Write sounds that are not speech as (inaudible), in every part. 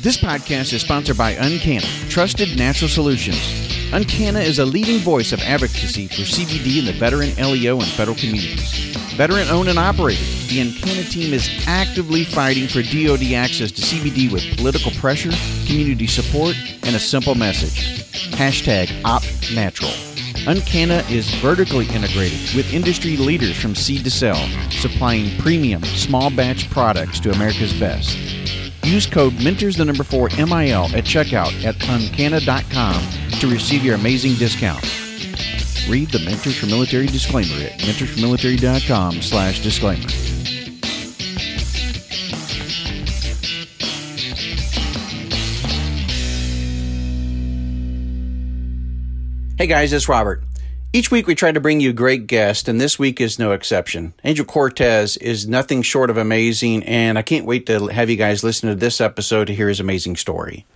This podcast is sponsored by UnCanna, trusted natural solutions. UnCanna is a leading voice of advocacy for CBD in the veteran, LEO, and federal communities. Veteran owned and operated, the UnCanna team is actively fighting for DoD access to CBD with political pressure, community support, and a simple message. Hashtag OpNatural. UnCanna is vertically integrated with industry leaders from seed to sell, supplying premium, small batch products to America's best. Use code Mentors the number 4 MIL at checkout at uncanna.com to receive your amazing discount. Read the Mentors for Military disclaimer at mentorsformilitary.com slash disclaimer. Hey guys, it's Robert. Each week we try to bring you great guest, and this week is no exception. Angel Cortes is nothing short of amazing, and I can't wait to have you guys listen to this episode to hear his amazing story.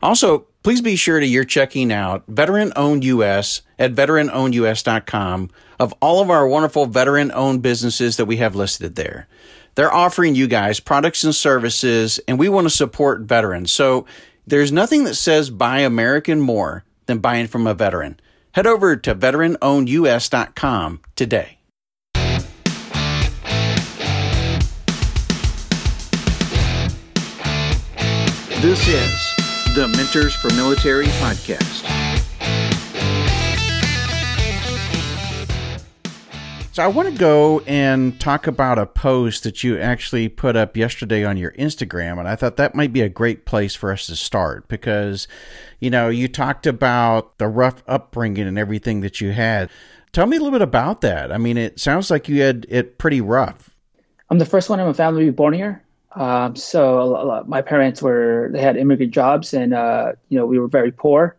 Also, please be sure to you're checking out Veteran Owned US at veteranownedus.com of all of our wonderful veteran owned businesses that we have listed there. They're offering you guys products and services, and we want to support veterans. So there's nothing that says buy American more than buying from a veteran. Head over to veteranownedus.com today. This is the Mentors for Military podcast. So I want to go and talk about a post that you actually put up yesterday on your Instagram, and I thought that might be a great place for us to start because, you know, you talked about the rough upbringing and everything that you had. Tell me a little bit about that. I mean, it sounds like you had it pretty rough. I'm the first one in my family to be born here. Um, so my parents were they had immigrant jobs, and uh, you know we were very poor.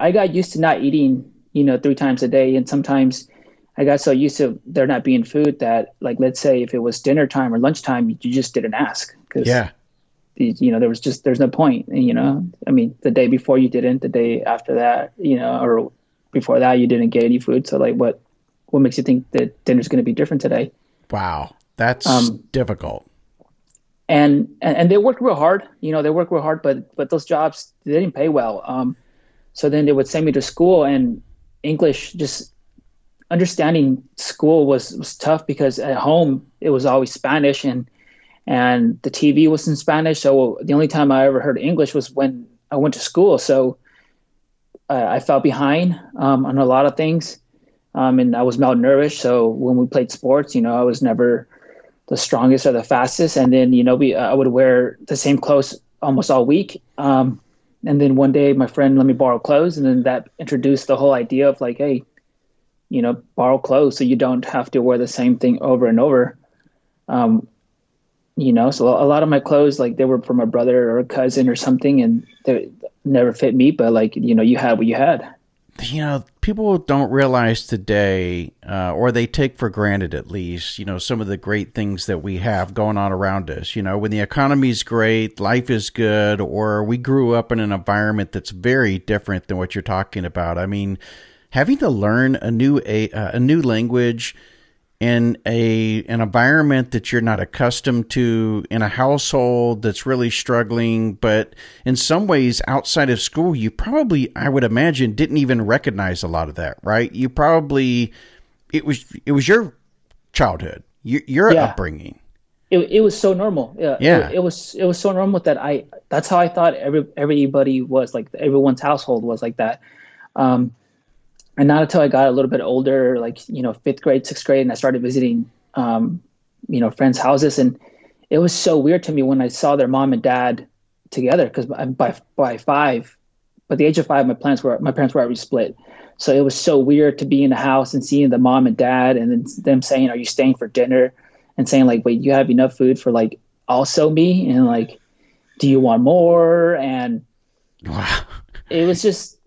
I got used to not eating, you know, three times a day, and sometimes I got so used to there not being food that, like, let's say if it was dinner time or lunchtime, you just didn't ask because, yeah, you know, there was just there's no point. You know, I mean, the day before you didn't, the day after that, you know, or before that you didn't get any food. So, like, what what makes you think that dinner's going to be different today? Wow, that's um, difficult. And, and and they worked real hard. You know, they worked real hard, but but those jobs they didn't pay well. Um, so then they would send me to school, and English just understanding school was was tough because at home it was always Spanish and and the TV was in Spanish. So the only time I ever heard English was when I went to school. So uh, I fell behind um, on a lot of things, um, and I was malnourished. So when we played sports, you know, I was never the strongest or the fastest. And then you know, we I would wear the same clothes almost all week. Um, and then one day, my friend let me borrow clothes, and then that introduced the whole idea of like, hey, you know, borrow clothes so you don't have to wear the same thing over and over. Um, you know, so a lot of my clothes, like they were from a brother or a cousin or something, and they never fit me. But like, you know, you had what you had. You know, people don't realize today, uh, or they take for granted at least, you know, some of the great things that we have going on around us. You know, when the economy's great, life is good, or we grew up in an environment that's very different than what you're talking about. I mean, having to learn a new a, uh, a new language in a an environment that you're not accustomed to in a household that's really struggling but in some ways outside of school you probably I would imagine didn't even recognize a lot of that right? You probably it was it was your childhood your, your yeah. upbringing. It, it was so normal. Yeah, yeah. It, it was it was so normal that I that's how I thought every everybody was like everyone's household was like that. Um and not until I got a little bit older, like you know, fifth grade, sixth grade, and I started visiting, um, you know, friends' houses, and it was so weird to me when I saw their mom and dad together because by by five, by the age of five, my parents were my parents were already split, so it was so weird to be in the house and seeing the mom and dad, and then them saying, "Are you staying for dinner?" and saying like, "Wait, you have enough food for like also me?" and like, "Do you want more?" and wow. it was just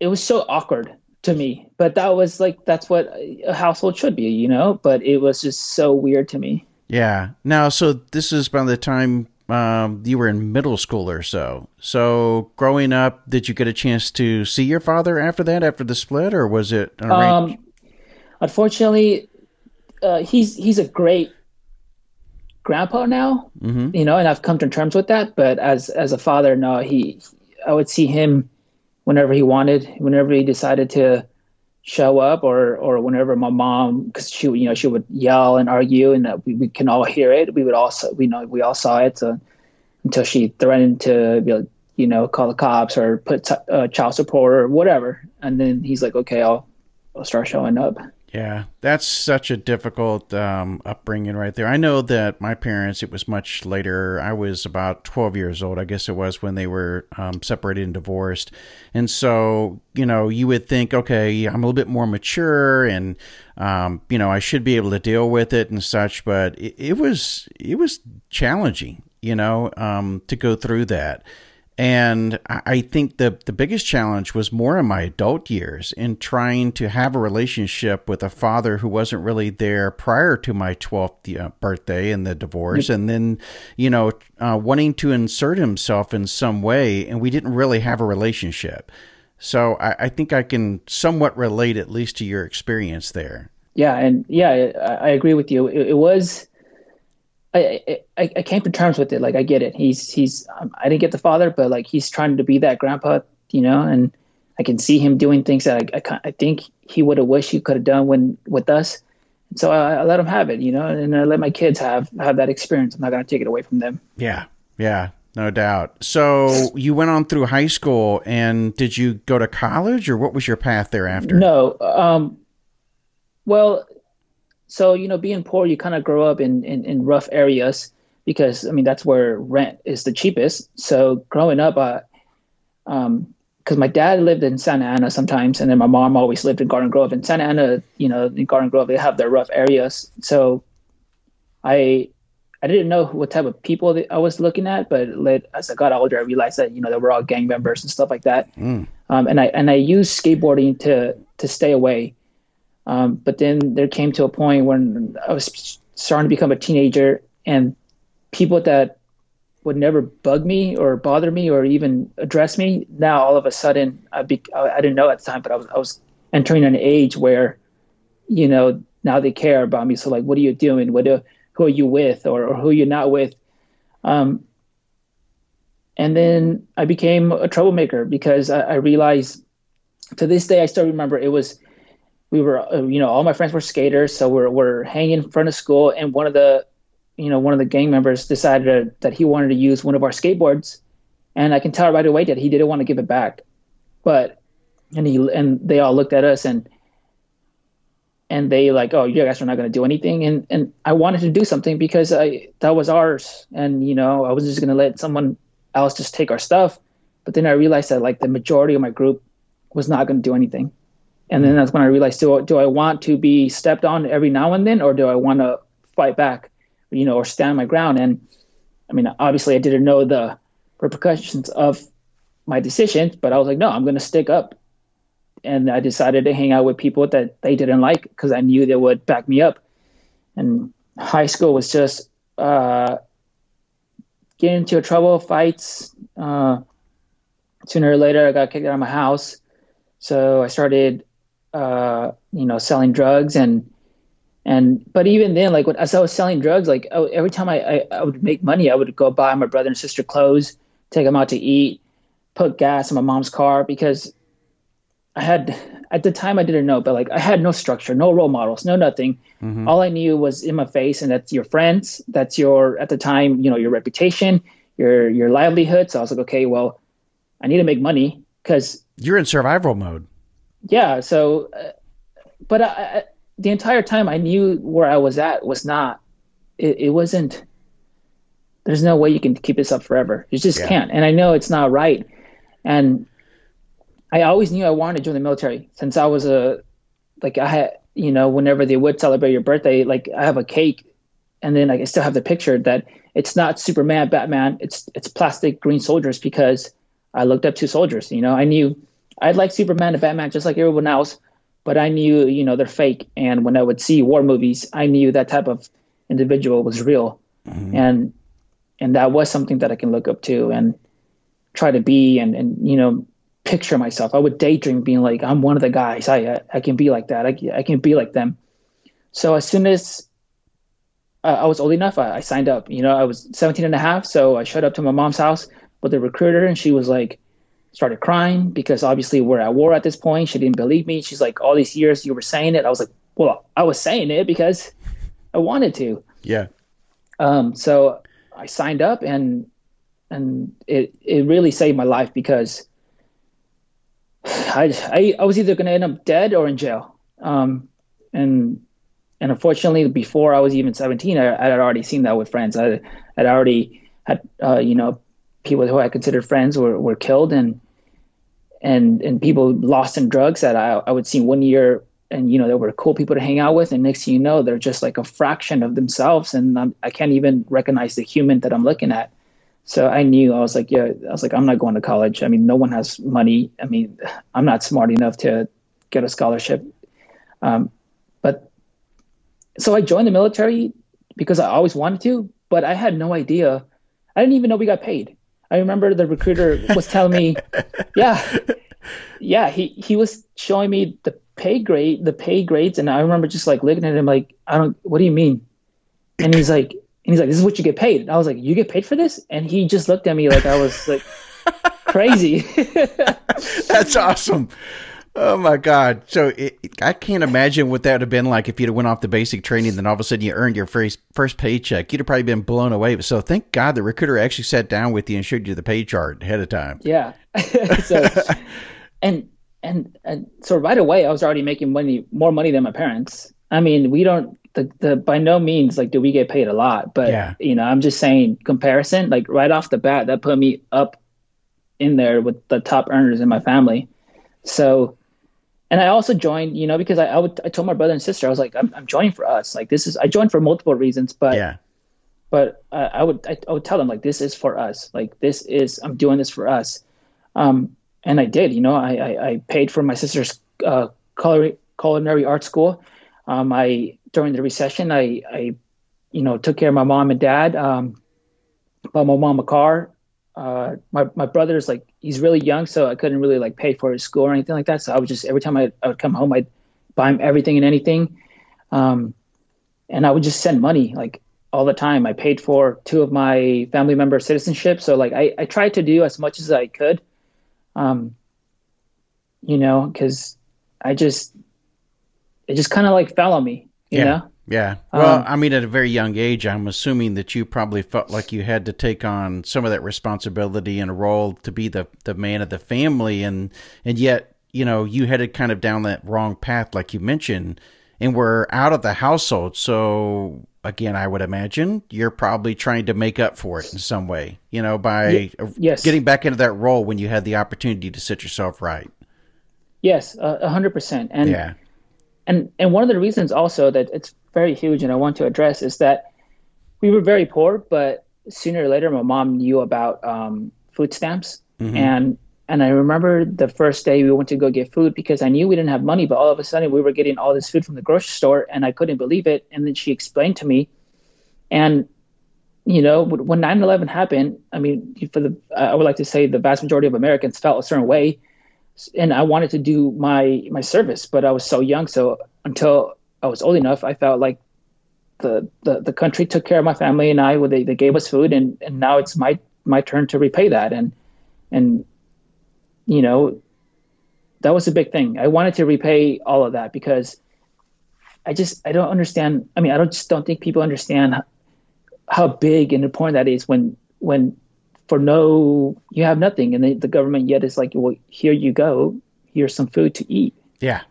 it was so awkward to me. But that was like that's what a household should be, you know. But it was just so weird to me. Yeah. Now, so this is by the time um, you were in middle school or so. So growing up, did you get a chance to see your father after that, after the split, or was it Um, unfortunately, uh, he's he's a great grandpa now, mm-hmm. you know, and I've come to terms with that. But as as a father, no, he, I would see him whenever he wanted, whenever he decided to show up, or or whenever my mom, because she, you know, she would yell and argue, and we, we can all hear it. We would also, we know, we all saw it. So until she threatened to, be, like, you know, call the cops or put t- uh, child support or whatever, and then he's like, okay, I'll I'll start showing up. Yeah, that's such a difficult um, upbringing right there. I know that my parents, it was much later. I was about 12 years old, I guess it was, when they were um, separated and divorced. And so, you know, you would think, okay, I'm a little bit more mature and, um, you know, I should be able to deal with it and such. But it, it was, it was challenging, you know, um, to go through that. And I think the, the biggest challenge was more in my adult years in trying to have a relationship with a father who wasn't really there prior to my 12th uh, birthday and the divorce. And then, you know, uh, wanting to insert himself in some way. And we didn't really have a relationship. So I, I think I can somewhat relate at least to your experience there. Yeah. And yeah, I, I agree with you. It, it was I, I, I came to terms with it. Like I get it. He's he's um, I didn't get the father, but like he's trying to be that grandpa, you know. And I can see him doing things that I I, I think he would have wished he could have done when with us. And so I, I, let him have it, you know, and I let my kids have have that experience. I'm not going to take it away from them. Yeah, yeah, no doubt. So you went on through high school, and did you go to college, or what was your path thereafter? No, um, well, so you know, being poor, you kind of grow up in, in, in rough areas because I mean that's where rent is the cheapest. So growing up, uh, um, because my dad lived in Santa Ana sometimes, and then my mom always lived in Garden Grove. And Santa Ana, you know, in Garden Grove, they have their rough areas. So I I didn't know what type of people I was looking at, but as I got older, I realized that you know they were all gang members and stuff like that. Mm. Um, and I and I used skateboarding to to stay away. Um, but then there came to a point when I was starting to become a teenager, and people that would never bug me or bother me or even address me, now all of a sudden I, be, I didn't know at the time, but I was, I was entering an age where, you know, now they care about me. So like, what are you doing? What do, who are you with or, or who are you not with? Um, and then I became a troublemaker because I, I realized to this day, I still remember it was we were, uh, you know, all my friends were skaters, so we're we're hanging in front of school, and one of the, you know, one of the gang members decided to, that he wanted to use one of our skateboards, and I can tell right away that he didn't want to give it back, but, and he and they all looked at us and. And they like, oh, you guys are not going to do anything, and and I wanted to do something because I that was ours, and you know I was just going to let someone else just take our stuff, but then I realized that like the majority of my group was not going to do anything and then that's when I realized, do, do I want to be stepped on every now and then, or do I want to fight back, you know, or stand my ground? And I mean, obviously I didn't know the repercussions of my decisions, but I was like, no, I'm going to stick up. And I decided to hang out with people that they didn't like because I knew they would back me up. And high school was just uh, getting into trouble, fights. Uh, sooner or later, I got kicked out of my house. So I started uh, you know, selling drugs and and but even then, like when, as I was selling drugs, like I, every time I, I, I would make money, I would go buy my brother and sister clothes, take them out to eat, put gas in my mom's car because I had at the time I didn't know, but like I had no structure, no role models, no nothing. Mm-hmm. All I knew was in my face, and that's your friends, that's your at the time, you know, your reputation, your your livelihood. So I was like, okay, well, I need to make money because you're in survival mode yeah. So, uh, but I, the entire time I knew where I was at was not. It, it, wasn't. There's no way you can keep this up forever. You just yeah. can't. And I know it's not right. And I always knew I wanted to join the military since I was a, like I had, you know, whenever they would celebrate your birthday, like I have a cake, and then like, I still have the picture that it's not Superman, Batman, it's it's plastic green soldiers because I looked up to soldiers. You know, I knew I'd like Superman and Batman just like everyone else, but I knew, you know, they're fake. And when I would see war movies, I knew that type of individual was real. Mm-hmm. And and that was something that I can look up to and try to be and, and you know, picture myself. I would daydream being like, I'm one of the guys. I I can be like that. I, I can be like them. So as soon as I, I was old enough. I, I, signed up. You know, I was 17 and a half, so I showed up to my mom's house with the recruiter, and she was like, started crying because obviously we're at war at this point. She didn't believe me. She's like, all these years you were saying it. I was like, well, I was saying it because I wanted to. Yeah. Um. So I signed up, and and it it really saved my life because I I, I was either going to end up dead or in jail. Um. And and unfortunately, before I was even 17, I, I had already seen that with friends. I had already had, uh, you know, people who I considered friends were, were killed and, and, and people lost in drugs that I, I would see one year and, you know, they were cool people to hang out with. And next thing you know, they're just like a fraction of themselves. And I'm, I can not even recognize the human that I'm looking at. So I knew I was like, yeah, I was like, I'm not going to college. I mean, no one has money. I mean, I'm not smart enough to get a scholarship. Um, but so I joined the military because I always wanted to, but I had no idea. I didn't even know we got paid. I remember the recruiter was telling me, yeah, yeah, he, he was showing me the pay grade, the pay grades. And I remember just like looking at him like, I don't, what do you mean? And he's like, and he's like, this is what you get paid. And I was like, you get paid for this? And he just looked at me like I was like crazy. (laughs) That's awesome. Oh my God! So it, I can't imagine what that would have been like if you'd have went off the basic training, then all of a sudden you earned your first first paycheck. You'd have probably been blown away. So thank God the recruiter actually sat down with you and showed you the pay chart ahead of time. Yeah. (laughs) so, and and and so right away I was already making money, more money than my parents. I mean, we don't the, the by no means like do we get paid a lot, but yeah. you know, I'm just saying comparison, like right off the bat, that put me up in there with the top earners in my family. So and I also joined, you know, because I I, would, I told my brother and sister, I was like, I'm, I'm joining for us. Like this is I joined for multiple reasons, but yeah, but uh, I would I, I, would tell them like this is for us. Like this is I'm doing this for us. Um, and I did, you know, I I, I paid for my sister's uh, culinary, culinary art school. Um, I during the recession, I I you know took care of my mom and dad. Um, bought my mom a car uh, my my brother's like he's really young, so I couldn't really like pay for his school or anything like that. So I would just every time I, I would come home, I'd buy him everything and anything, um, and I would just send money like all the time. I paid for two of my family member citizenship, so like I I tried to do as much as I could, um, you know, because I just it just kind of like fell on me, you yeah. know. Yeah. Well, um, I mean, at a very young age, I'm assuming that you probably felt like you had to take on some of that responsibility and a role to be the, the man of the family. And, and yet, you know, you headed kind of down that wrong path, like you mentioned, and were out of the household. So, again, I would imagine you're probably trying to make up for it in some way, you know, by yes. getting back into that role when you had the opportunity to set yourself right. Yes, a hundred percent. And, yeah. And, and one of the reasons also that it's very huge and I want to address is that we were very poor, but sooner or later, my mom knew about um, food stamps. Mm-hmm. And and I remember the first day we went to go get food because I knew we didn't have money, but all of a sudden we were getting all this food from the grocery store and I couldn't believe it. And then she explained to me. And, you know, when 9 11 happened, I mean, for the, I would like to say the vast majority of Americans felt a certain way. And I wanted to do my, my service, but I was so young. So until I was old enough, I felt like the, the, the country took care of my family and I, they, they gave us food and, and now it's my, my turn to repay that. And, and, you know, that was a big thing. I wanted to repay all of that because I just, I don't understand. I mean, I don't just don't think people understand how, big and important that is when, when for no, you have nothing and the, the government yet is like, well, here you go. Here's some food to eat. Yeah.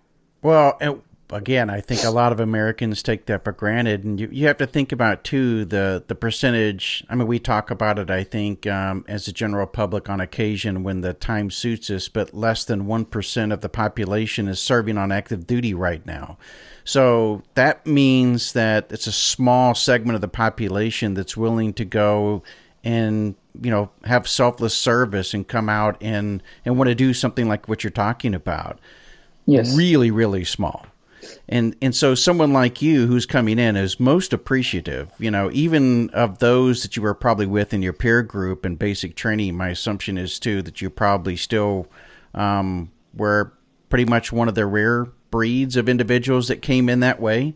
Well, and again, I think a lot of Americans take that for granted, and you, you have to think about too the the percentage. I mean, we talk about it, I think, um, as a general public on occasion when the time suits us, but less than one percent of the population is serving on active duty right now. So that means that it's a small segment of the population that's willing to go and you know have selfless service and come out and and want to do something like what you're talking about. Yes. Really, really small and and so someone like you who's coming in is most appreciative you know even of those that you were probably with in your peer group and basic training my assumption is too that you probably still um, were pretty much one of the rare breeds of individuals that came in that way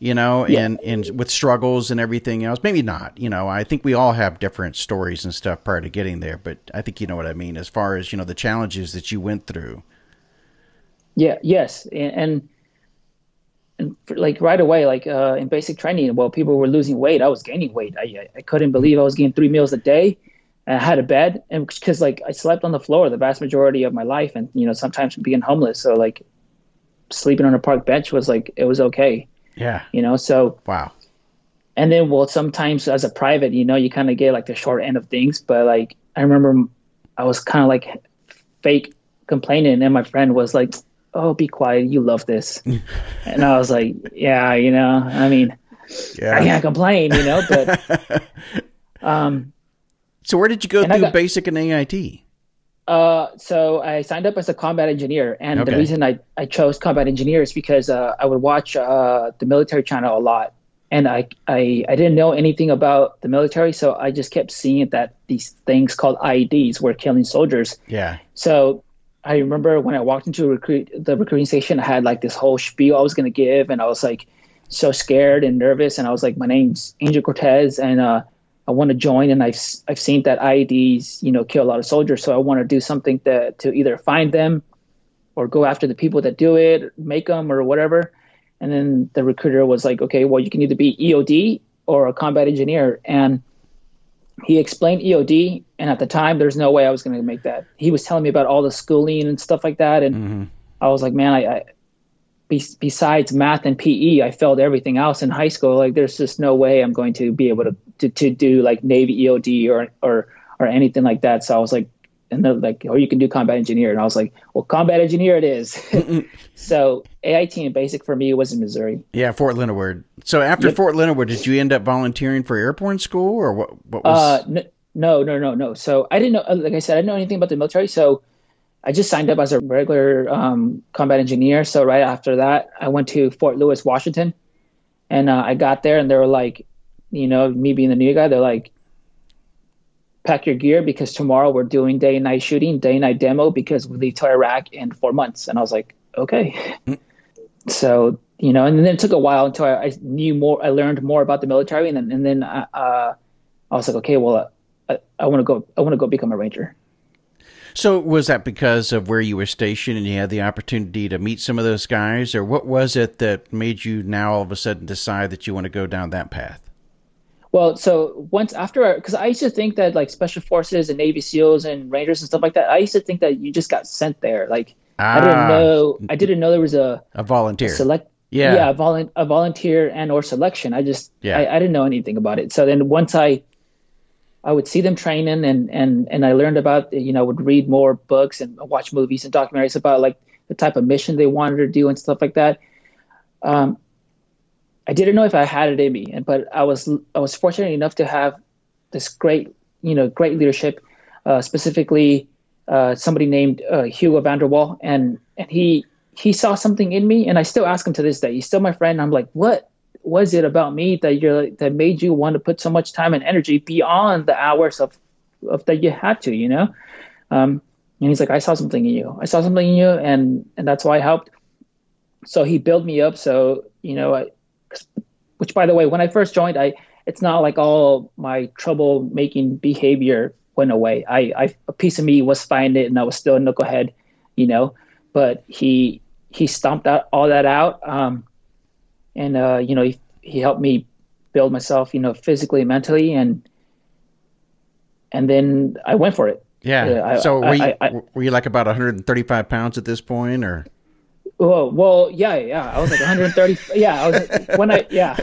you know, yeah. and, and with struggles and everything else. Maybe not, you know, I think we all have different stories and stuff prior to getting there, but I think you know what I mean as far as, you know, the challenges that you went through. Yeah, yes. And, and, like right away, like uh, in basic training, while people were losing weight, I was gaining weight. I, I couldn't believe I was getting three meals a day. I had a bed, and because like I slept on the floor the vast majority of my life, and you know sometimes being homeless, so like sleeping on a park bench was like it was okay. Yeah. You know, so wow. And then well sometimes as a private, you know, you kind of get like the short end of things, but like I remember I was kind of like fake complaining and my friend was like, "Oh, be quiet. You love this." (laughs) and I was like, "Yeah, you know, I mean, yeah. I can't complain, you know, but (laughs) um So where did you go through got, basic and AIT? Uh, so I signed up as a combat engineer, and okay. the reason I, I chose combat engineer is because uh, I would watch uh, the military channel a lot, and I, I I didn't know anything about the military, so I just kept seeing that these things called IEDs were killing soldiers. Yeah. So I remember when I walked into recruit the recruiting station, I had like this whole spiel I was gonna give, and I was like so scared and nervous, and I was like, my name's Angel Cortes, and uh, I want to join, and I've I've seen that IEDs, you know, kill a lot of soldiers. So I want to do something that to either find them, or go after the people that do it, make them, or whatever. And then the recruiter was like, okay, well, you can either be EOD or a combat engineer. And he explained EOD, and at the time, there's no way I was going to make that. He was telling me about all the schooling and stuff like that, and mm-hmm. I was like, man, I, I be, besides math and PE, I failed everything else in high school. Like, there's just no way I'm going to be able to, to, to do like Navy EOD or, or, or anything like that. So I was like, and they're like, or you can do combat engineer. And I was like, well, combat engineer it is. (laughs) so AIT and basic for me was in Missouri. Yeah, Fort Leonard. So after yep. Fort Leonard did you end up volunteering for airborne school or what? What was? Uh, no, no, no, no. So I didn't know. Like I said, I didn't know anything about the military. So I just signed up as a regular um, combat engineer. So right after that, I went to Fort Lewis, Washington, and uh, I got there, and they were like, you know, me being the new guy, they're like, pack your gear because tomorrow we're doing day and night shooting, day and night demo because we leave to Iraq in four months. And I was like, okay. Mm. So you know, and then it took a while until I, I, knew more. I learned more about the military, and then and then uh, uh I was like, okay, well, uh, I, I want to go. I want to go become a ranger. So was that because of where you were stationed and you had the opportunity to meet some of those guys, or what was it that made you now all of a sudden decide that you want to go down that path? Well, so once after, because I used to think that like special forces and Navy SEALs and Rangers and stuff like that, I used to think that you just got sent there. Like ah, I didn't ah. know, I didn't know there was a a volunteer a select. Yeah, yeah, a, volu- a volunteer and or selection. I just, yeah. I, I didn't know anything about it. So then once I I would see them training and and and I learned about you know would read more books and watch movies and documentaries about like the type of mission they wanted to do and stuff like that. Um, I didn't know if I had it in me, and but I was I was fortunate enough to have this great you know great leadership, uh, specifically uh, somebody named uh, Hugo van der Wal, and and he he saw something in me, and I still ask him to this day. He's still my friend. I'm like, what was it about me that you're that made you want to put so much time and energy beyond the hours of of that you had to, you know? Um, and he's like, I saw something in you. I saw something in you, and and that's why I helped. So he built me up. So you know, I, which by the way, when I first joined, I it's not like all my troublemaking behavior went away. I, I a piece of me was finding it, and I was still a knucklehead, you know. But he he stomped out all that out. Um, and uh, you know he, he helped me build myself you know physically mentally and and then I went for it. Yeah. Uh, I, so were you, I, were you like about 135 pounds at this point, or? Oh well, yeah, yeah. I was like 130. (laughs) yeah, I was when I yeah,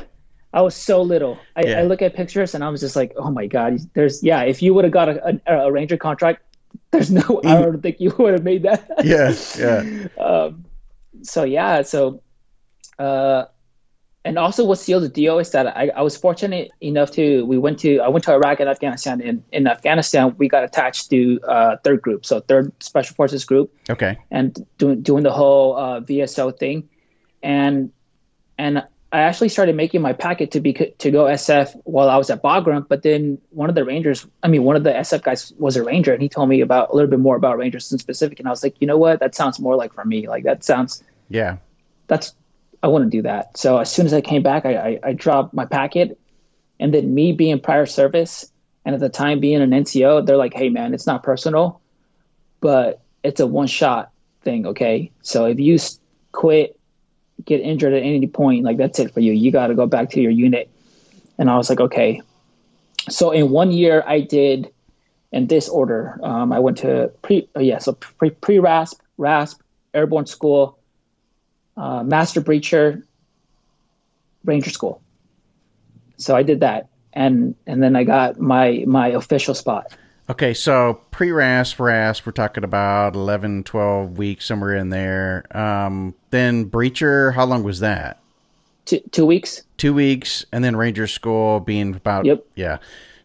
I was so little. I, yeah. I, look at pictures and I was just like, oh my god. There's yeah. If you would have got a, a, a, ranger contract, there's no. I don't think you would have made that. yeah, yeah. (laughs) Um, so yeah, so uh, and also what sealed the deal is that I, I was fortunate enough to we went to I went to Iraq and Afghanistan. In, in Afghanistan, we got attached to uh, third group, so third special forces group. Okay. And doing doing the whole uh, VSO thing, and and I actually started making my packet to be to go SF while I was at Bagram. But then one of the Rangers, I mean, one of the SF guys was a Ranger, and he told me about a little bit more about Rangers in specific. And I was like, you know what, that sounds more like for me. Like that sounds. Yeah. That's I wouldn't do that. So as soon as I came back, I, I, I dropped my packet, and then me being prior service and at the time being an NCO, they're like, "Hey man, it's not personal, but it's a one shot thing, okay? So if you quit, get injured at any point, like that's it for you. You got to go back to your unit." And I was like, "Okay." So in one year, I did in this order. Um, I went to pre, oh yeah, so pre pre RASP, RASP, Airborne School, uh, Master Breacher, Ranger School. So I did that, and and then I got my my official spot. Okay, so pre RASP, RASP, we're talking about 11, 12 weeks, somewhere in there. Um, then Breacher, how long was that? Two, two weeks. Two weeks, and then Ranger School being about, yep. yeah,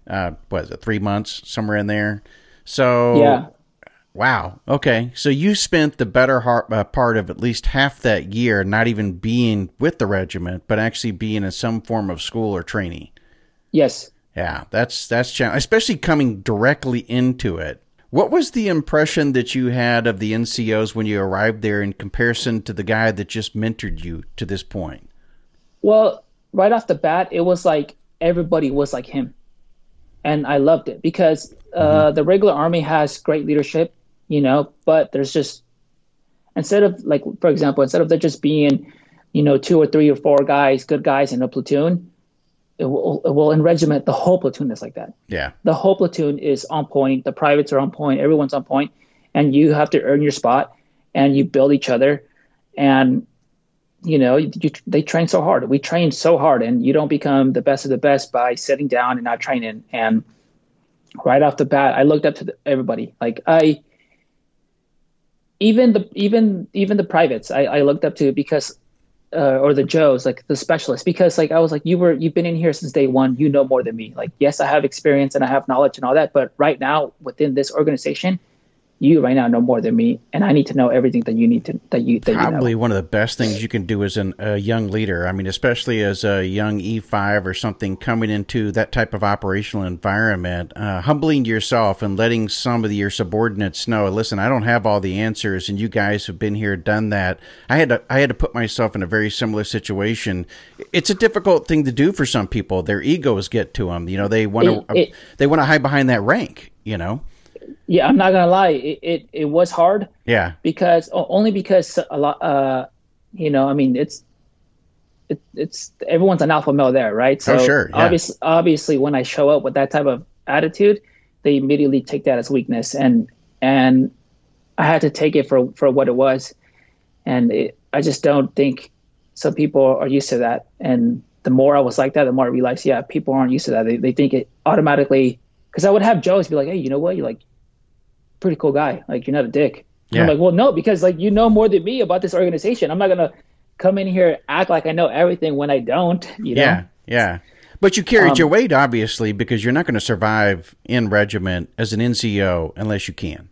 uh, what is it, three months, somewhere in there. So, yeah. Wow. Okay. So you spent the better uh, part of at least half that year not even being with the regiment, but actually being in some form of school or training. Yes. Yeah, that's that's challenging, especially coming directly into it. What was the impression that you had of the NCOs when you arrived there in comparison to the guy that just mentored you to this point? Well, right off the bat, it was like everybody was like him. And I loved it because uh, mm-hmm. the regular army has great leadership, you know, but there's just, instead of like, for example, instead of there just being, you know, two or three or four guys, good guys in a platoon, it will, it will in regiment the whole platoon is like that. Yeah, the whole platoon is on point. The privates are on point. Everyone's on point, and you have to earn your spot, and you build each other, and you know you, you, they train so hard. We train so hard, and you don't become the best of the best by sitting down and not training. And right off the bat, I looked up to the, everybody. Like I, even the even even the privates, I, I looked up to because uh, or the Joes, like the specialists, because like I was like, you were you've been in here since day one. You know more than me. Like, yes, I have experience and I have knowledge and all that, but right now within this organization, you right now know more than me, and I need to know everything that you need to that you that probably you know. one of the best things you can do as an, a young leader. I mean, especially as a young E five or something coming into that type of operational environment, uh, humbling yourself and letting some of your subordinates know, listen, I don't have all the answers, and you guys have been here, done that. I had to I had to put myself in a very similar situation. It's a difficult thing to do for some people. Their egos get to them. You know, they want to they want to hide behind that rank. You know yeah, I'm not gonna lie, it, it, it was hard. Yeah. Because only because a lot, uh, you know, I mean, it's it, it's everyone's an alpha male there, right? So oh, sure. Yeah. obviously, obviously, when I show up with that type of attitude, they immediately take that as weakness, and and I had to take it for for what it was, and it, I just don't think some people are used to that, and the more I was like that, the more I realized, yeah, people aren't used to that. They they think it automatically. Because I would have Joe's be like, hey, you know what? You like pretty cool guy. Like you're not a dick. Yeah. I'm like, well, no, because like you know more than me about this organization. I'm not gonna come in here act like I know everything when I don't. (laughs) You know? Yeah, yeah. But you carried um, your weight, obviously, because you're not going to survive in regiment as an NCO unless you can.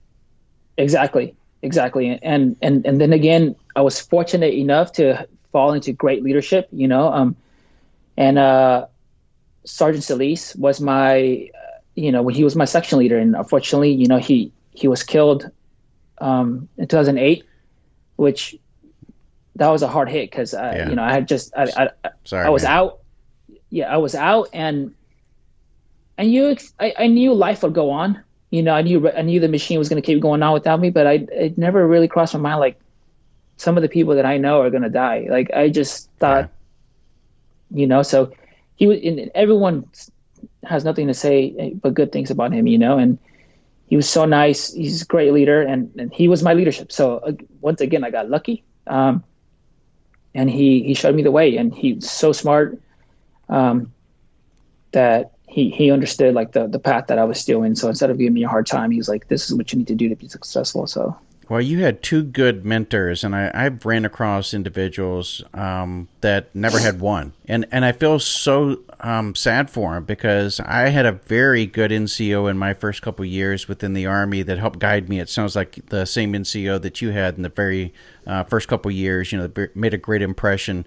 Exactly, exactly. And and and then again, I was fortunate enough to fall into great leadership. You know, um, and uh, Sergeant Solis was my, uh, you know, when he was my section leader, and unfortunately, you know, he he was killed um, in 2008, which that was a hard hit because yeah. you know I had just I I, Sorry, I was man. out. Yeah, I was out, and and you I, I knew life would go on. You know, I knew I knew the machine was going to keep going on without me, but I it never really crossed my mind like some of the people that I know are going to die. Like I just thought, yeah. you know, so he was. And everyone has nothing to say but good things about him, you know, and he was so nice. He's a great leader, and, and he was my leadership. So uh, once again, I got lucky, um, and he he showed me the way. And he's so smart um, that he he understood like the the path that I was doing. So instead of giving me a hard time, he was like, "This is what you need to do to be successful." So well, you had two good mentors, and I, I've ran across individuals um, that never had one, and and I feel so um, sad for them because I had a very good NCO in my first couple years within the Army that helped guide me. It sounds like the same NCO that you had in the very uh, first couple years, you know, made a great impression.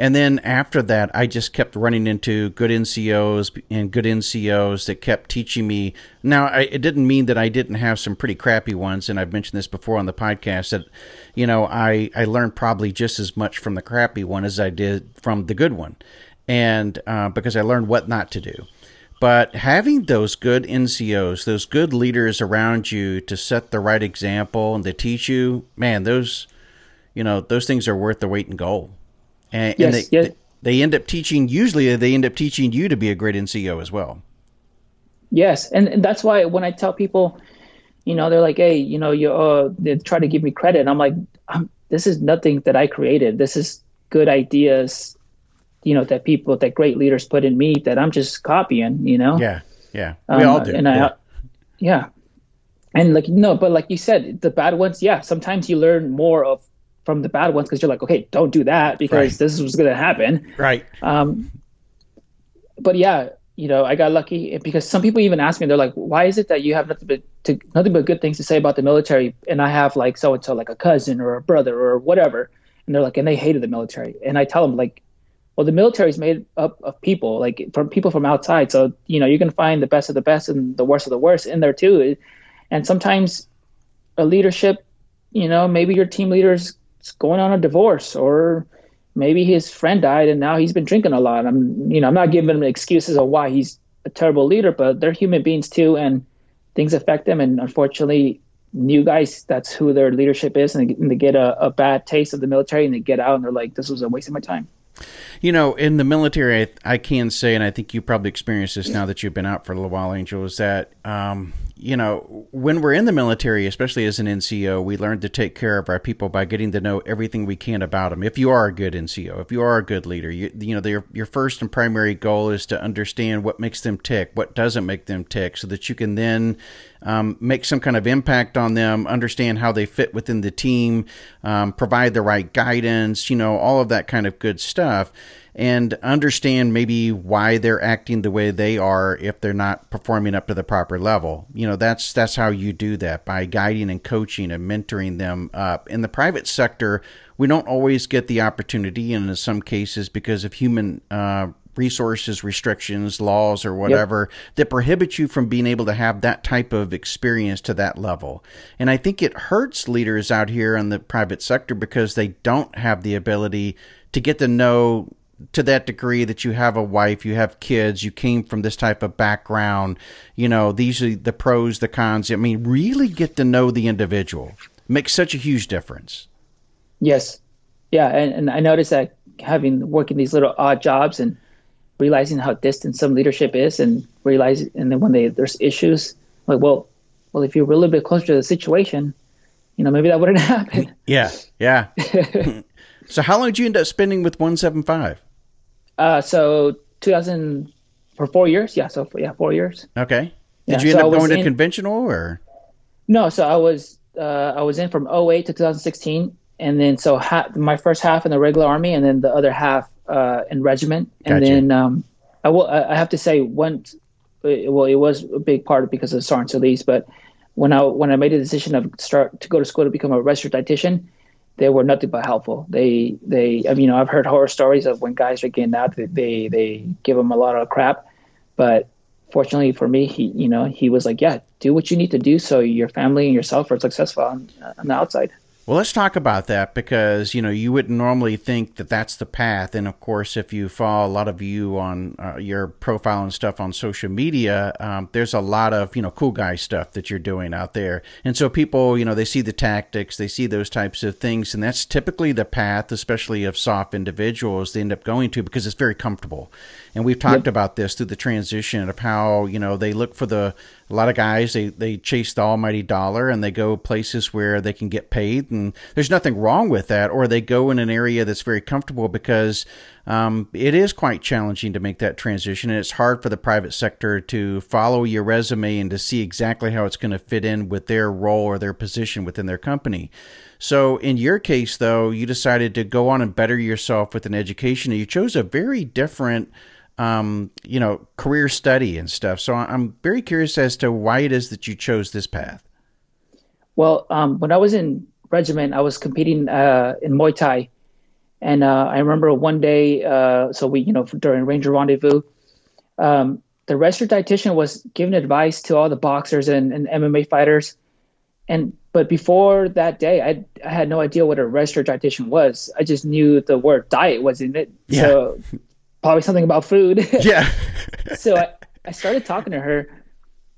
And then after that, I just kept running into good NCOs and good NCOs that kept teaching me. Now, I, it didn't mean that I didn't have some pretty crappy ones, and I've mentioned this before on the podcast that you know, I I learned probably just as much from the crappy one as I did from the good one, and uh, because I learned what not to do. But having those good NCOs, those good leaders around you to set the right example and to teach you, man, those, you know, those things are worth the weight in gold. And, yes, and they, yes. they end up teaching. Usually, they end up teaching you to be a great NCO as well. Yes, and, and that's why when I tell people, you know, they're like, "Hey, you know, you uh, they try to give me credit." I'm like, I'm, "This is nothing that I created. This is good ideas you know that people that great leaders put in me that I'm just copying. You know. Yeah. Yeah. We um, all do. And yeah. I, yeah. And like no, but like you said, the bad ones, yeah. Sometimes you learn more of from the bad ones because you're like, okay, don't do that because right. this is what's going to happen. Right. Um. But yeah, you know, I got lucky because some people even ask me, they're like, why is it that you have nothing but to, nothing but good things to say about the military, and I have like so and so, like a cousin or a brother or whatever, and they're like, and they hated the military, and I tell them like, well, the military is made up of people, like from people from outside. So you know you can find the best of the best and the worst of the worst in there too. And sometimes a leadership, you know, maybe your team leader's going on a divorce, or maybe his friend died and now he's been drinking a lot. I'm, you know, I'm not giving him excuses of why he's a terrible leader, but they're human beings too, and things affect them. And unfortunately, new guys, that's who their leadership is, and they, and they get a, a bad taste of the military, and they get out and they're like, "This was a waste of my time." You know, in the military, I, I, can say, and I think you probably experienced this now that you've been out for a little while, Angel, is that, um, you know, when we're in the military, especially as an NCO, we learn to take care of our people by getting to know everything we can about them. If you are a good NCO, if you are a good leader, you, you know, your, your first and primary goal is to understand what makes them tick, what doesn't make them tick, so that you can then um, make some kind of impact on them, understand how they fit within the team, um, provide the right guidance, you know, all of that kind of good stuff, and understand maybe why they're acting the way they are if they're not performing up to the proper level. You know, that's that's how you do that by guiding and coaching and mentoring them up. In the private sector, we don't always get the opportunity, and in some cases, because of human uh, resources restrictions, laws, or whatever yep. that prohibit you from being able to have that type of experience to that level. And I think it hurts leaders out here in the private sector because they don't have the ability to get to know to that degree that you have a wife, you have kids, you came from this type of background, you know, these are the pros, the cons. I mean, really get to know the individual makes such a huge difference. Yes. Yeah. And, and I noticed that having working these little odd jobs and realizing how distant some leadership is and realize and then when they there's issues like well well if you were a little bit closer to the situation you know maybe that wouldn't (laughs) happen yeah yeah (laughs) so how long did you end up spending with 175 uh so 2000 for four years yeah so for, yeah four years okay did yeah, you end so up going to in, conventional or no so i was uh i was in from 08 to 2016 and then so ha- my first half in the regular army and then the other half uh, in regiment, and gotcha. then um, I will. I have to say, once well, it was a big part because of Sergeant Solis, but when I when I made the decision of start to go to school to become a registered dietitian, they were nothing but helpful. They they I mean, you know I've heard horror stories of when guys are getting out, they they, they give them a lot of crap, but fortunately for me, he you know he was like, yeah, do what you need to do so your family and yourself are successful on, on the outside. Well, let's talk about that because you know you wouldn't normally think that that's the path, and of course, if you follow a lot of you on uh, your profile and stuff on social media, um, there's a lot of you know cool guy stuff that you're doing out there, and so people you know they see the tactics, they see those types of things, and that's typically the path, especially of soft individuals, they end up going to because it's very comfortable, and we've talked yep. about this through the transition of how you know they look for the a lot of guys they they chase the almighty dollar and they go places where they can get paid and there's nothing wrong with that or they go in an area that's very comfortable because um, it is quite challenging to make that transition and it's hard for the private sector to follow your resume and to see exactly how it's going to fit in with their role or their position within their company. So in your case though you decided to go on and better yourself with an education and you chose a very different um, you know, career study and stuff. So I'm very curious as to why it is that you chose this path. Well, um, when I was in regiment, I was competing uh, in Muay Thai, and uh, I remember one day. Uh, so we, you know, during Ranger Rendezvous, um, the registered dietitian was giving advice to all the boxers and, and MMA fighters, and but before that day, I I had no idea what a registered dietitian was. I just knew the word diet was in it. Yeah. So probably something about food. (laughs) Yeah. so I, I started talking to her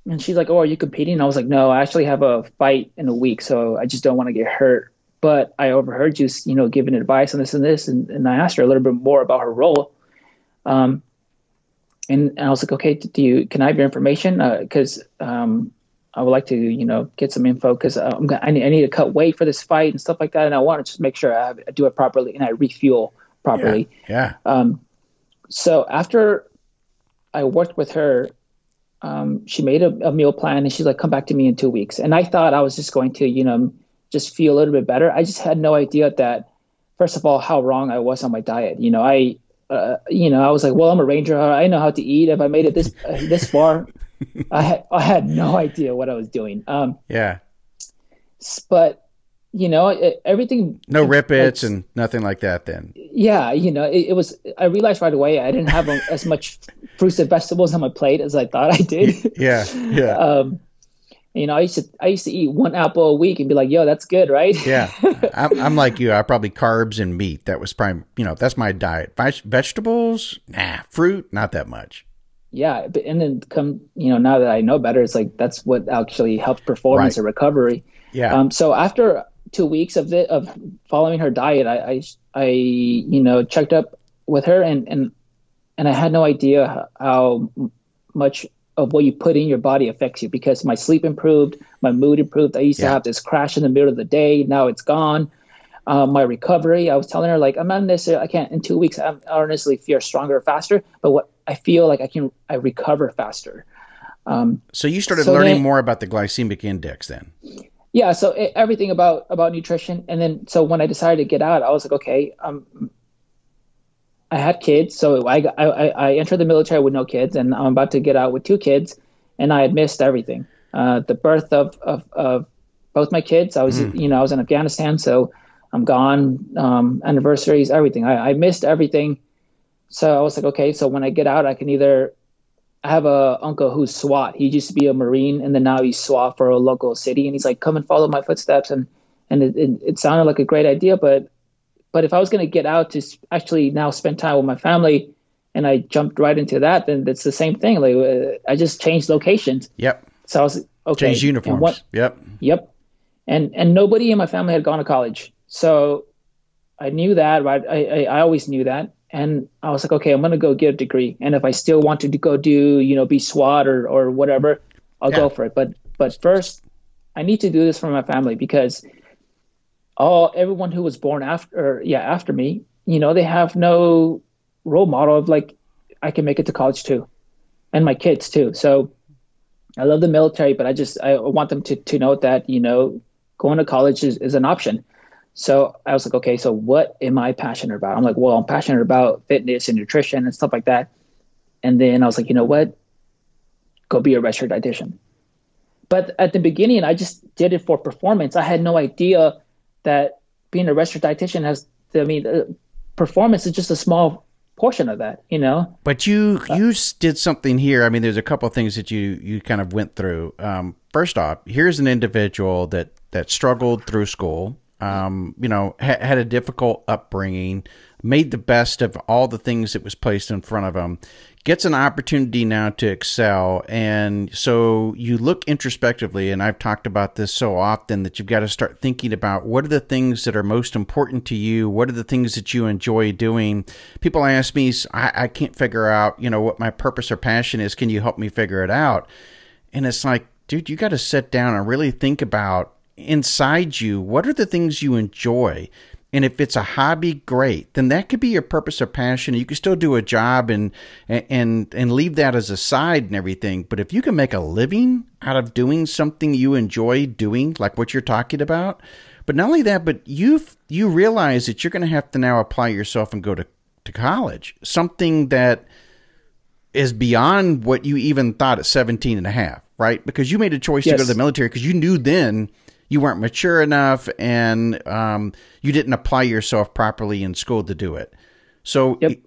and she's like, Oh, are you competing? And I was like, No, I actually have a fight in a week, so I just don't want to get hurt. But I overheard you, you know, giving advice on this and this, and, and I asked her a little bit more about her role. Um, and, and I was like, okay, do you can I have your information? Because uh, um, I would like to, you know, get some info because uh, I need, I need to cut weight for this fight and stuff like that, and I want to just make sure I, have, I do it properly and I refuel properly. Yeah. yeah. Um, so after I worked with her, um, she made a, a, meal plan and she's like, come back to me in two weeks. And I thought I was just going to, you know, just feel a little bit better. I just had no idea that, first of all, how wrong I was on my diet. You know, I, uh, you know, I was like, well, I'm a ranger. I know how to eat. If I made it this uh, this far, (laughs) I had I had no idea what I was doing. Um, yeah. But you know, it, everything. No rip its and nothing like that. Then. Yeah, you know, it, it, was. I realized right away I didn't have (laughs) as much fruits and vegetables on my plate as I thought I did. Yeah, yeah. (laughs) um, you know, I used to I used to eat one apple a week and be like, "Yo, that's good, right?" yeah, (laughs) I'm, I'm like you. I probably carbs and meat. That was prime. You know, that's my diet. Vegetables, nah. Fruit, not that much yeah and then come you know now that i know better it's like that's what actually helps performance right. or recovery yeah um so after two weeks of it of following her diet i i, I you know checked up with her and and and i had no idea how much of what you put in your body affects you because my sleep improved my mood improved i used yeah. to have this crash in the middle of the day now it's gone um, my recovery. I was telling her like I'm not necessarily I can't in two weeks I honestly feel stronger faster, but what I feel like I can I recover faster. Um, so you started so learning then, more about the glycemic index then. Yeah, so it, everything about about nutrition, and then so when I decided to get out, I was like, okay, um, I had kids, so I, I I entered the military with no kids, and I'm about to get out with two kids, and I had missed everything. Uh, the birth of, of of both my kids, I was mm. you know I was in Afghanistan, so I'm gone. Um, anniversaries, everything. I, I missed everything. So I was like, okay, so when I get out, I can either I have a uncle who's SWAT. He used to be a Marine, and then now he's SWAT for a local city. And he's like, come and follow my footsteps. And and it, it, it sounded like a great idea, but but if I was going to get out to actually now spend time with my family, and I jumped right into that, then it's the same thing. Like uh, I just changed locations. Yep. So I was okay. Changed uniforms. What, yep. Yep. And and nobody in my family had gone to college. So I knew that, right? I, I, I always knew that. And I was like, okay, I'm going to go get a degree. And if I still wanted to go do, you know, be SWAT or, or whatever, I'll yeah. go for it. But, but first I need to do this for my family because all, everyone who was born after, yeah, after me, you know, they have no role model of like, I can make it to college too. And my kids too. So I love the military, but I just, I want them to, to know that, you know, going to college is, is an option. So I was like, okay, so what am I passionate about? I'm like, well, I'm passionate about fitness and nutrition and stuff like that. And then I was like, you know what? Go be a registered dietitian. But at the beginning, I just did it for performance. I had no idea that being a registered dietitian has, I mean, uh, performance is just a small portion of that, you know. But you uh, you did something here. I mean, there's a couple of things that you you kind of went through. Um, first off, here's an individual that that struggled through school um, you know, ha- had a difficult upbringing, made the best of all the things that was placed in front of him, gets an opportunity now to excel. And so you look introspectively, and I've talked about this so often that you've got to start thinking about what are the things that are most important to you? What are the things that you enjoy doing? People ask me, I, I can't figure out, you know, what my purpose or passion is. Can you help me figure it out? And it's like, dude, you got to sit down and really think about inside you, what are the things you enjoy? And if it's a hobby, great. Then that could be your purpose or passion. You can still do a job and and and leave that as a side and everything. But if you can make a living out of doing something you enjoy doing, like what you're talking about, but not only that, but you you realize that you're going to have to now apply yourself and go to to college, something that is beyond what you even thought at 17 and a half, right? Because you made a choice yes. to go to the military because you knew then you weren't mature enough and um, you didn't apply yourself properly in school to do it. So, yep.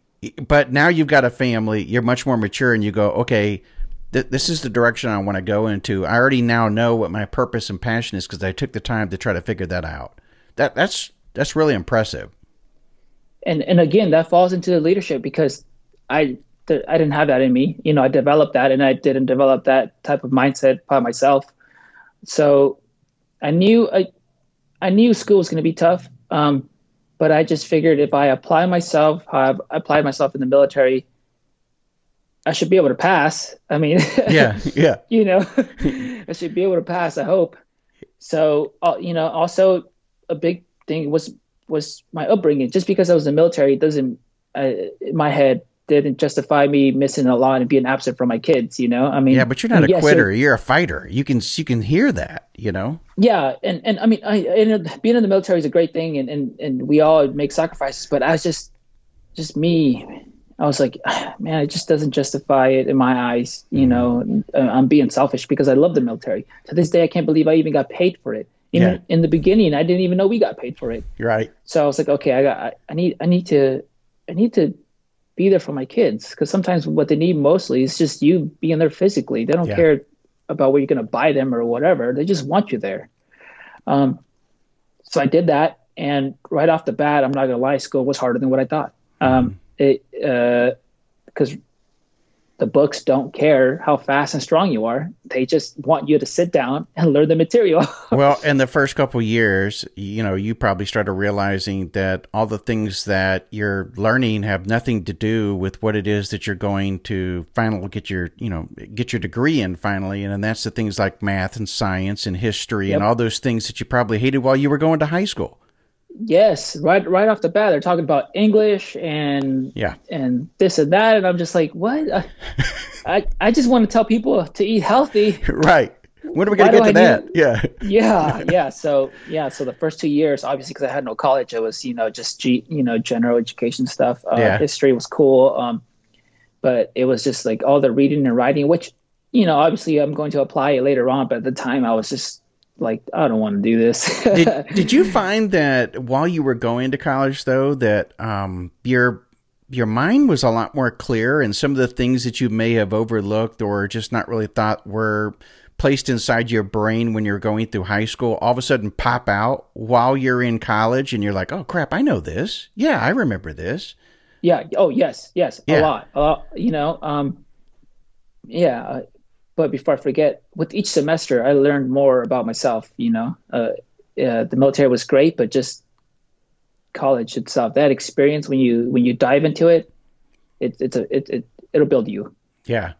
but now you've got a family, you're much more mature, and you go, okay, th- this is the direction I want to go into. I already now know what my purpose and passion is because I took the time to try to figure that out. That that's that's really impressive. And and again, that falls into the leadership because I I didn't have that in me. You know, I developed that, and I didn't develop that type of mindset by myself. So I knew I I knew school was going to be tough. Um, but I just figured if I apply myself, how I applied myself in the military, I should be able to pass. I mean, (laughs) yeah, yeah, you know, (laughs) I should be able to pass. I hope. So, uh, you know, also a big thing was was my upbringing. Just because I was in the military doesn't, uh, in my head, didn't justify me missing a lot and being absent from my kids. You know, I mean, yeah, but you're not a quitter. You're a fighter. You can you can hear that. You know. Yeah, and and I mean, I and being in the military is a great thing, and and and we all make sacrifices. But I was just just me. I was like, (sighs) man, it just doesn't justify it in my eyes. You mm-hmm. know, I'm being selfish because I love the military. To this day, I can't believe I even got paid for it. In, yeah. in the beginning, I didn't even know we got paid for it. Right. So I was like, okay, I got, I need, I need to, I need to be there for my kids because sometimes what they need mostly is just you being there physically. They don't yeah. care about what you're going to buy them or whatever. They just want you there. Um, so I did that, and right off the bat, I'm not going to lie, school was harder than what I thought. Um, it because uh, the books don't care how fast and strong you are. They just want you to sit down and learn the material. (laughs) well, in the first couple years, you know, you probably started realizing that all the things that you're learning have nothing to do with what it is that you're going to finally get your, you know, get your degree in finally. And, and that's the things like math and science and history yep. and all those things that you probably hated while you were going to high school. Yes, right right off the bat, they're talking about English and yeah, and this and that, and I'm just like, what? I (laughs) I, I just want to tell people to eat healthy. Right. When are we going to get to that? Need... Yeah. yeah, (laughs) yeah. So yeah, so the first two years, obviously, because I had no college, it was you know just G, you know general education stuff. Uh, yeah. History was cool, um, but it was just like all the reading and writing, which you know obviously I'm going to apply it later on. But at the time, I was just like I don't want to do this. did, (laughs) did you find that while you were going to college though that um, your your mind was a lot more clear and some of the things that you may have overlooked or just not really thought were placed inside your brain when you're going through high school all of a sudden pop out while you're in college and you're like, "Oh crap, I know this. Yeah, I remember this." Yeah, oh yes, yes, yeah. a lot. A lot, you know, um yeah, but before I forget, with each semester, I learned more about myself. You know, uh, uh, the military was great, but just college itself, that experience when you when you dive into it, it it's a it, it it'll build you. Yeah.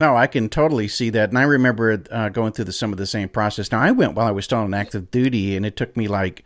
No, I can totally see that, and I remember uh, going through the, some of the same process. Now, I went while I was still on active duty, and it took me like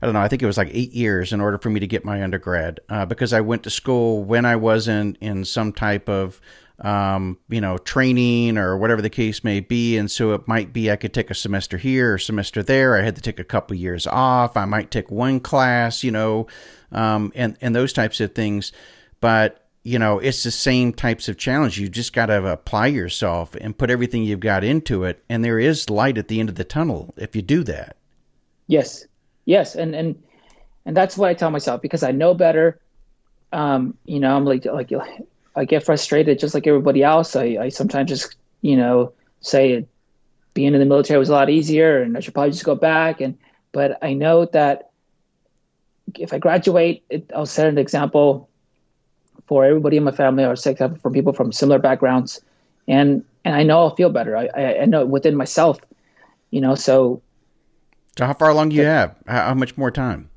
I don't know, I think it was like eight years in order for me to get my undergrad uh, because I went to school when I wasn't in some type of um, you know, training or whatever the case may be. And so it might be I could take a semester here or semester there. I had to take a couple years off. I might take one class, you know, um, and, and those types of things. But, you know, it's the same types of challenge. You just got to apply yourself and put everything you've got into it. And there is light at the end of the tunnel if you do that. Yes. Yes. And, and, and that's what I tell myself because I know better. Um, you know, I'm like, like, I get frustrated just like everybody else. I, I sometimes just, you know, say being in the military was a lot easier and I should probably just go back. And, but I know that if I graduate, it, I'll set an example for everybody in my family or set example for people from similar backgrounds. And, and I know I'll feel better. I, I, I know within myself, you know, so. So how far along do you have? How, how much more time?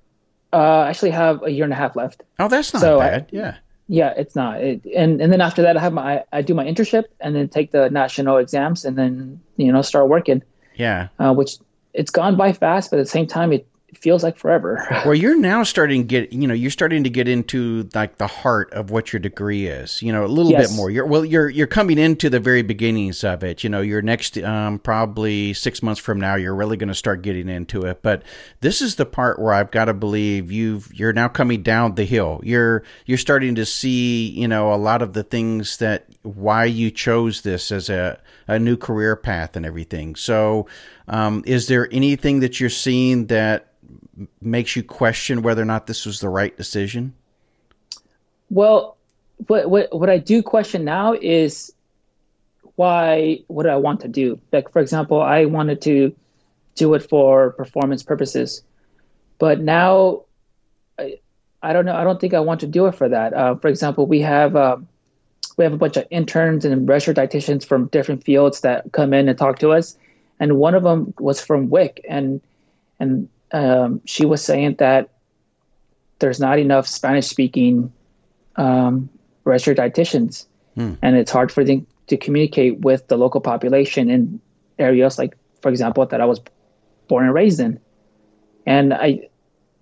Uh, I actually have a year and a half left. Oh, that's not so bad. I, yeah yeah, it's not. It, and and then after that, I have my I do my internship and then take the national exams and then you know start working. Yeah. Uh, which it's gone by fast, but at the same time, it it feels like forever. (laughs) well, you're now starting to get, you know, you're starting to get into like the heart of what your degree is. You know, a little yes. bit more. You're well, you're you're coming into the very beginnings of it. You know, your next um, probably six months from now, you're really going to start getting into it. But this is the part where I've got to believe you've you're now coming down the hill. You're you're starting to see, you know, a lot of the things that why you chose this as a a new career path and everything. So, um, is there anything that you're seeing that makes you question whether or not this was the right decision? Well, what what what I do question now is why what do I want to do? Like for example, I wanted to do it for performance purposes, but now I, I don't know. I don't think I want to do it for that. Uh, for example, we have uh, we have a bunch of interns and registered dietitians from different fields that come in and talk to us, and one of them was from WIC, and and um, she was saying that there's not enough Spanish speaking um, registered dietitians, hmm. and it's hard for them to communicate with the local population in areas like, for example, that I was born and raised in. And I,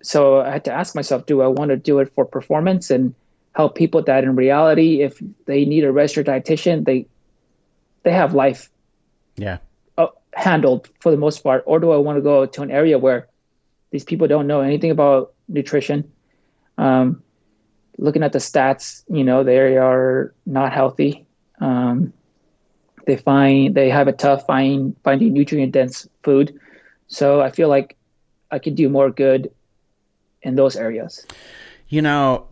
so I had to ask myself, do I want to do it for performance and help people that in reality, if they need a registered dietitian, they, they have life, yeah, uh, handled for the most part, or do I want to go to an area where these people don't know anything about nutrition? Um, looking at the stats, you know, they are not healthy. Um, they find they have a tough find finding nutrient dense food. So I feel like I could do more good in those areas. You know,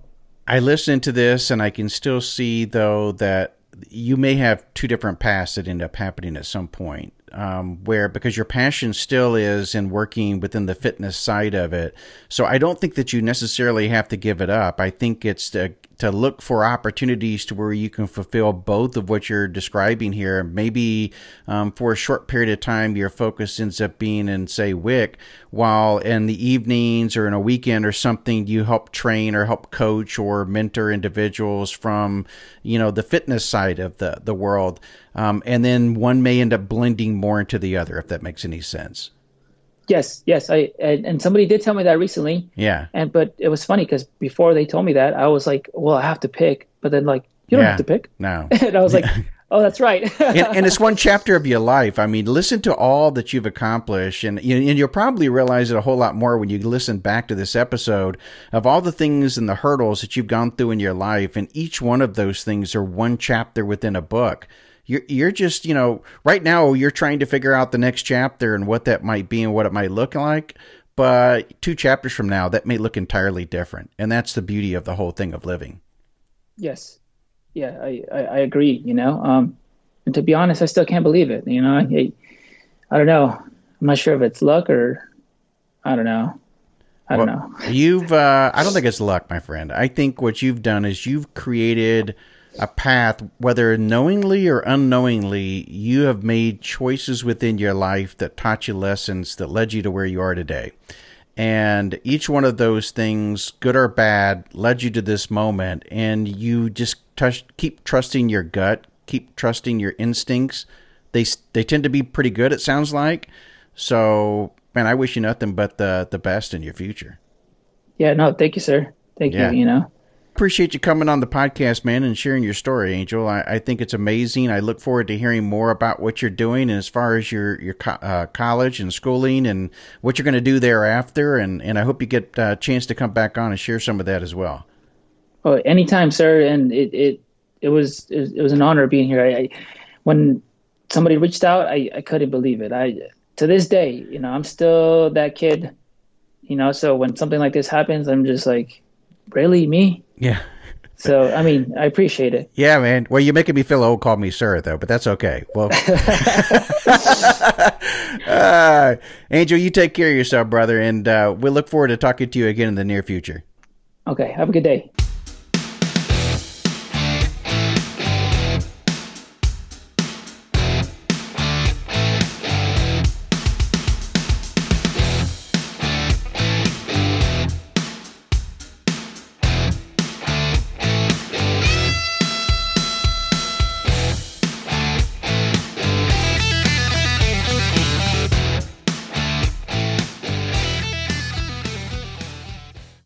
I listen to this and I can still see though that you may have two different paths that end up happening at some point um, where because your passion still is in working within the fitness side of it. So I don't think that you necessarily have to give it up. I think it's to to look for opportunities to where you can fulfill both of what you're describing here. Maybe um, for a short period of time, your focus ends up being in, say, WIC, while in the evenings or in a weekend or something, you help train or help coach or mentor individuals from, you know, the fitness side of the, the world. Um, and then one may end up blending more into the other, if that makes any sense. Yes, yes. I and, and, somebody did tell me that recently. Yeah. And but it was funny because before they told me that, I was like, well, I have to pick. But then like, you don't yeah. have to pick. No. (laughs) and I was like, (laughs) oh, that's right. and, and, it's one (laughs) chapter of your life. I mean, listen to all that you've accomplished, and you, and you'll probably realize it a whole lot more when you listen back to this episode of all the things and the hurdles that you've gone through in your life, and each one of those things are one chapter within a book you're you're just you know right now you're trying to figure out the next chapter and what that might be and what it might look like but two chapters from now that may look entirely different. And that's the beauty of the whole thing of living. Yes. Yeah i i, I agree you know um and to be honest i still can't believe it you know i i don't know. I'm not sure if it's luck or i don't know. I don't well, know. (laughs) you've, uh, I don't think it's luck, my friend. I think what you've done is you've created a path, whether knowingly or unknowingly, you have made choices within your life that taught you lessons that led you to where you are today. And each one of those things, good or bad, led you to this moment. And you just touch, keep trusting your gut, keep trusting your instincts. They they tend to be pretty good. It sounds like. So, man, I wish you nothing but the the best in your future. Yeah. No. Thank you, sir. Thank yeah. you. You know appreciate you coming on the podcast, man, and sharing your story, Angel. I, I, think it's amazing. I look forward to hearing more about what you're doing, as far as your your co- uh, college and schooling, and what you're going to do thereafter. And and I hope you get a chance to come back on and share some of that as well. Oh, anytime, sir. And it it it was it was an honor being here. I, I when somebody reached out, I, I couldn't believe it. I to this day, you know, I'm still that kid. You know, so when something like this happens, I'm just like, really me? Yeah. So, I mean, I appreciate it. Yeah, man. Well, you're making me feel old. Call me sir, though, but that's okay. Well, (laughs) (laughs) uh, Angel, you take care of yourself, brother, and uh, we'll look forward to talking to you again in the near future. Okay. Have a good day.